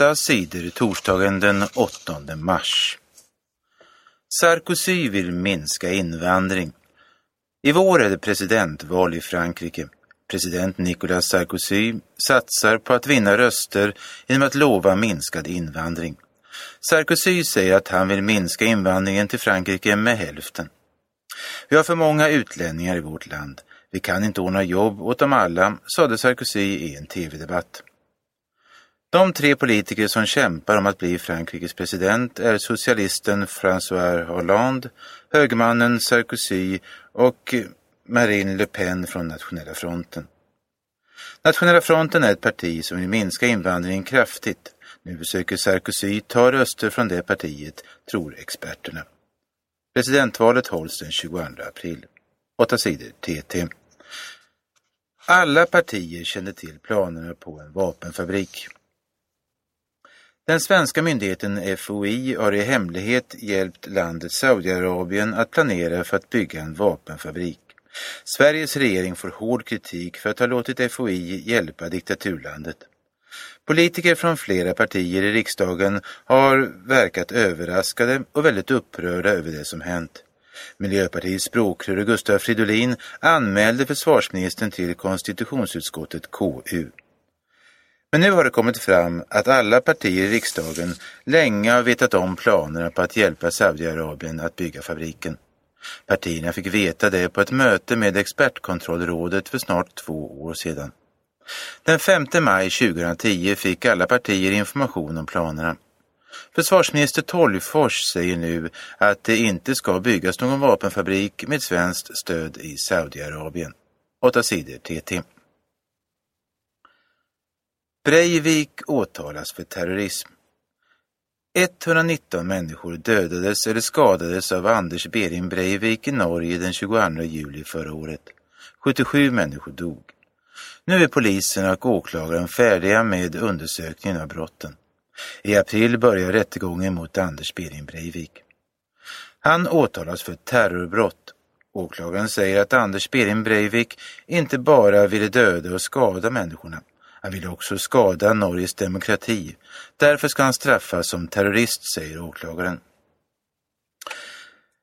8 sidor torsdagen den 8 mars. Sarkozy vill minska invandring. I vår är det presidentval i Frankrike. President Nicolas Sarkozy satsar på att vinna röster genom att lova minskad invandring. Sarkozy säger att han vill minska invandringen till Frankrike med hälften. Vi har för många utlänningar i vårt land. Vi kan inte ordna jobb åt dem alla, sade Sarkozy i en tv-debatt. De tre politiker som kämpar om att bli Frankrikes president är socialisten François Hollande, högermannen Sarkozy och Marine Le Pen från Nationella fronten. Nationella fronten är ett parti som vill minska invandringen kraftigt. Nu försöker Sarkozy ta röster från det partiet, tror experterna. Presidentvalet hålls den 22 april. 8 sidor TT. Alla partier kände till planerna på en vapenfabrik. Den svenska myndigheten FOI har i hemlighet hjälpt landet Saudiarabien att planera för att bygga en vapenfabrik. Sveriges regering får hård kritik för att ha låtit FOI hjälpa diktaturlandet. Politiker från flera partier i riksdagen har verkat överraskade och väldigt upprörda över det som hänt. Miljöpartiets språkrör Gustav Fridolin anmälde försvarsministern till konstitutionsutskottet KU. Men nu har det kommit fram att alla partier i riksdagen länge har vetat om planerna på att hjälpa Saudiarabien att bygga fabriken. Partierna fick veta det på ett möte med expertkontrollrådet för snart två år sedan. Den 5 maj 2010 fick alla partier information om planerna. Försvarsminister Tolgfors säger nu att det inte ska byggas någon vapenfabrik med svenskt stöd i Saudiarabien. 8 sidor TT. Breivik åtalas för terrorism. 119 människor dödades eller skadades av Anders Behring Breivik i Norge den 22 juli förra året. 77 människor dog. Nu är polisen och åklagaren färdiga med undersökningen av brotten. I april börjar rättegången mot Anders Behring Breivik. Han åtalas för terrorbrott. Åklagaren säger att Anders Behring Breivik inte bara ville döda och skada människorna. Han ville också skada Norges demokrati. Därför ska han straffas som terrorist, säger åklagaren.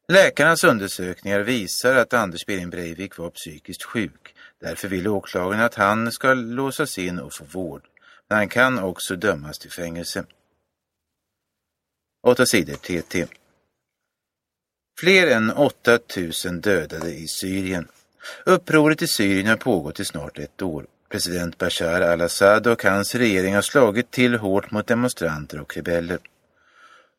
Läkarnas undersökningar visar att Anders Behring Breivik var psykiskt sjuk. Därför vill åklagaren att han ska låsas in och få vård. Men han kan också dömas till fängelse. 8 sidor TT. Fler än 8000 dödade i Syrien. Upproret i Syrien har pågått i snart ett år. President Bashar al-Assad och hans regering har slagit till hårt mot demonstranter och rebeller.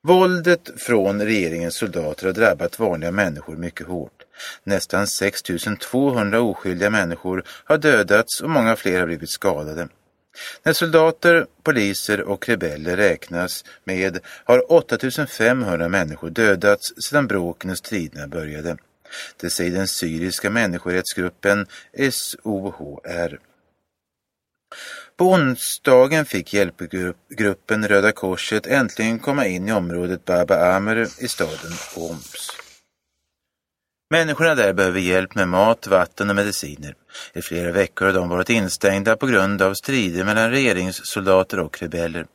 Våldet från regeringens soldater har drabbat vanliga människor mycket hårt. Nästan 6 200 oskyldiga människor har dödats och många fler har blivit skadade. När soldater, poliser och rebeller räknas med har 8 500 människor dödats sedan bråken och striderna började. Det säger den syriska människorättsgruppen SOHR. På onsdagen fick hjälpgruppen Röda Korset äntligen komma in i området Baba Amr i staden Homs. Människorna där behöver hjälp med mat, vatten och mediciner. I flera veckor har de varit instängda på grund av strider mellan regeringssoldater och rebeller.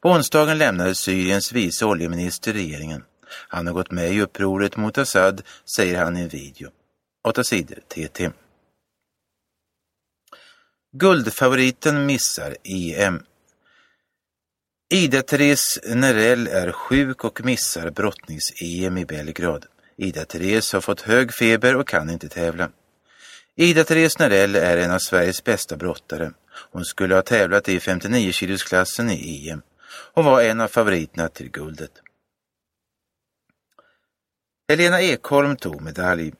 På onsdagen lämnade Syriens vice oljeminister regeringen. Han har gått med i upproret mot Assad, säger han i en video. 8 sidor TT. Guldfavoriten missar EM. Ida-Therese Nerell är sjuk och missar brottnings-EM i Belgrad. Ida-Therese har fått hög feber och kan inte tävla. Ida-Therese Nerell är en av Sveriges bästa brottare. Hon skulle ha tävlat i 59 kilosklassen i EM. Hon var en av favoriterna till guldet. Helena Ekholm tog medalj.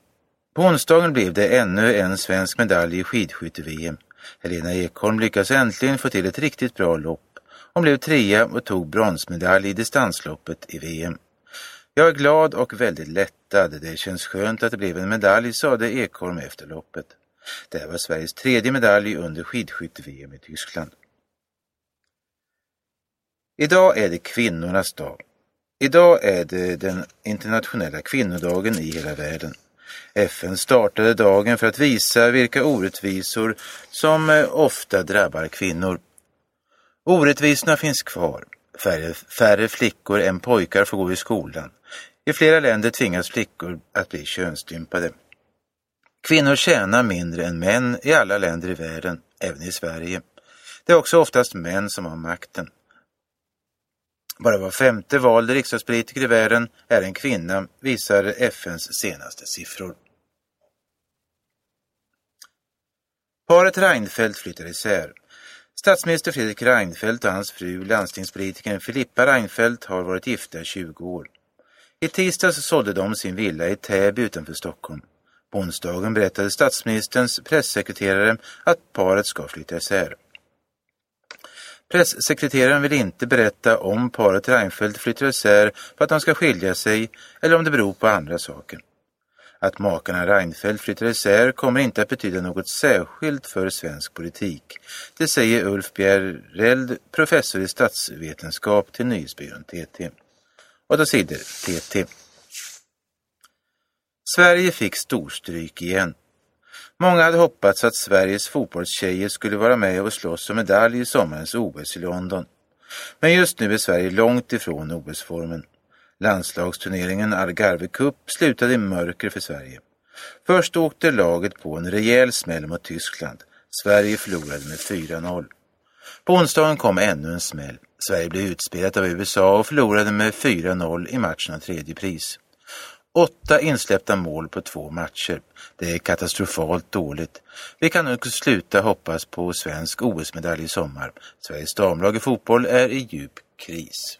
På onsdagen blev det ännu en svensk medalj i skidskytte-VM. Helena Ekholm lyckades äntligen få till ett riktigt bra lopp. Hon blev trea och tog bronsmedalj i distansloppet i VM. Jag är glad och väldigt lättad. Det känns skönt att det blev en medalj, sade Ekholm efter loppet. Det här var Sveriges tredje medalj under skidskytte-VM i Tyskland. Idag är det kvinnornas dag. Idag är det den internationella kvinnodagen i hela världen. FN startade dagen för att visa vilka orättvisor som eh, ofta drabbar kvinnor. Orättvisorna finns kvar. Färre, färre flickor än pojkar får gå i skolan. I flera länder tvingas flickor att bli könsstympade. Kvinnor tjänar mindre än män i alla länder i världen, även i Sverige. Det är också oftast män som har makten. Bara var femte vald riksdagspolitiker i världen är en kvinna, visar FNs senaste siffror. Paret Reinfeldt flyttar isär. Statsminister Fredrik Reinfeldt och hans fru, landstingspolitikern Filippa Reinfeldt, har varit gifta i 20 år. I tisdags sålde de sin villa i Täby utanför Stockholm. På onsdagen berättade statsministerns pressekreterare att paret ska flytta isär. Pressekreteraren vill inte berätta om paret Reinfeldt flyttar isär för att de ska skilja sig eller om det beror på andra saker. Att makarna Reinfeldt flyttar isär kommer inte att betyda något särskilt för svensk politik. Det säger Ulf Bjereld, professor i statsvetenskap till nyhetsbyrån TT. Och då sidor TT. Sverige fick storstryk igen. Många hade hoppats att Sveriges fotbollstjejer skulle vara med och slåss om medalj i sommarens OS i London. Men just nu är Sverige långt ifrån OS-formen. Landslagsturneringen Algarve Cup slutade i mörker för Sverige. Först åkte laget på en rejäl smäll mot Tyskland. Sverige förlorade med 4-0. På onsdagen kom ännu en smäll. Sverige blev utspelat av USA och förlorade med 4-0 i matchen om tredje pris. Åtta insläppta mål på två matcher. Det är katastrofalt dåligt. Vi kan nog sluta hoppas på svensk OS-medalj i sommar. Sveriges damlag i fotboll är i djup kris.